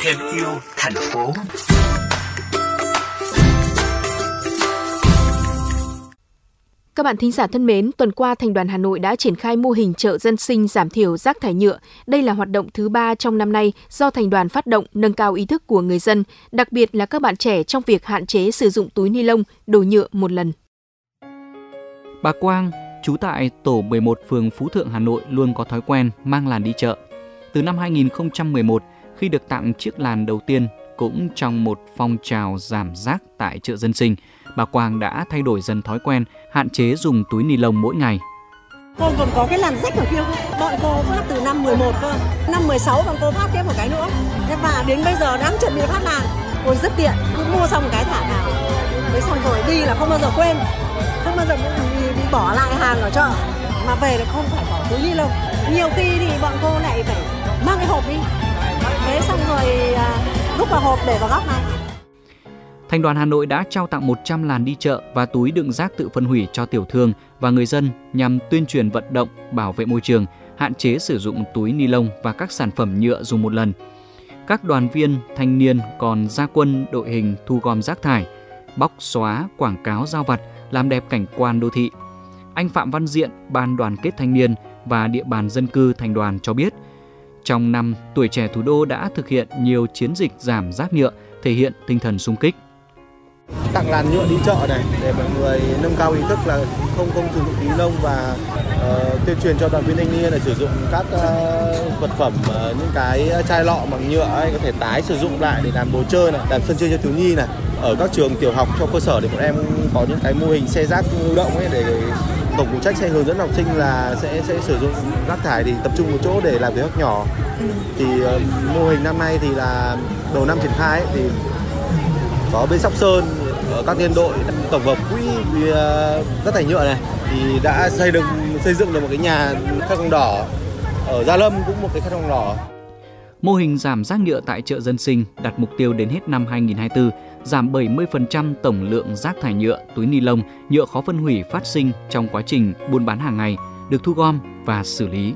Thêm yêu thành phố. Các bạn thính giả thân mến, tuần qua Thành đoàn Hà Nội đã triển khai mô hình chợ dân sinh giảm thiểu rác thải nhựa. Đây là hoạt động thứ ba trong năm nay do Thành đoàn phát động nâng cao ý thức của người dân, đặc biệt là các bạn trẻ trong việc hạn chế sử dụng túi ni lông, đồ nhựa một lần. Bà Quang, trú tại tổ 11 phường Phú Thượng Hà Nội luôn có thói quen mang làn đi chợ. Từ năm 2011, khi được tặng chiếc làn đầu tiên cũng trong một phong trào giảm rác tại chợ dân sinh, bà Quang đã thay đổi dần thói quen hạn chế dùng túi ni lông mỗi ngày. Cô còn có cái làn rách ở kia không? Bọn cô phát từ năm 11 cơ. Năm 16 bọn cô phát thêm một cái nữa. Thế và đến bây giờ đang chuẩn bị phát làn. Cô rất tiện, cứ mua xong một cái thả vào. Thế xong rồi đi là không bao giờ quên. Không bao giờ bị, bị bỏ lại hàng ở chợ. Mà về là không phải bỏ túi ni lông. Nhiều khi thì bọn cô lại phải mang cái hộp đi. Thế xong rồi à, rút lúc vào hộp để vào góc này. Thành đoàn Hà Nội đã trao tặng 100 làn đi chợ và túi đựng rác tự phân hủy cho tiểu thương và người dân nhằm tuyên truyền vận động bảo vệ môi trường, hạn chế sử dụng túi ni lông và các sản phẩm nhựa dùng một lần. Các đoàn viên, thanh niên còn ra quân đội hình thu gom rác thải, bóc xóa quảng cáo giao vặt làm đẹp cảnh quan đô thị. Anh Phạm Văn Diện, Ban đoàn kết thanh niên và địa bàn dân cư thành đoàn cho biết, trong năm, tuổi trẻ thủ đô đã thực hiện nhiều chiến dịch giảm rác nhựa, thể hiện tinh thần sung kích tặng làn nhựa đi chợ này để mọi người nâng cao ý thức là không không sử dụng túi lông và uh, tuyên truyền cho đoàn viên thanh niên là sử dụng các uh, vật phẩm uh, những cái chai lọ bằng nhựa ấy có thể tái sử dụng lại để làm đồ chơi này, làm sân chơi cho thiếu nhi này. Ở các trường tiểu học cho cơ sở để bọn em có những cái mô hình xe rác lưu động ấy để tổng phụ trách sẽ hướng dẫn học sinh là sẽ sẽ sử dụng rác thải thì tập trung một chỗ để làm việc nhỏ. Thì uh, mô hình năm nay thì là đầu năm triển khai ấy, thì có bên Sóc Sơn ở các liên đội tổng hợp quỹ ờ, rác thải nhựa này thì đã xây được xây dựng được một cái nhà khăn quàng đỏ ở Gia Lâm cũng một cái khăn quàng đỏ. Mô hình giảm rác nhựa tại chợ dân sinh đặt mục tiêu đến hết năm 2024 giảm 70% tổng lượng rác thải nhựa, túi ni lông, nhựa khó phân hủy phát sinh trong quá trình buôn bán hàng ngày được thu gom và xử lý.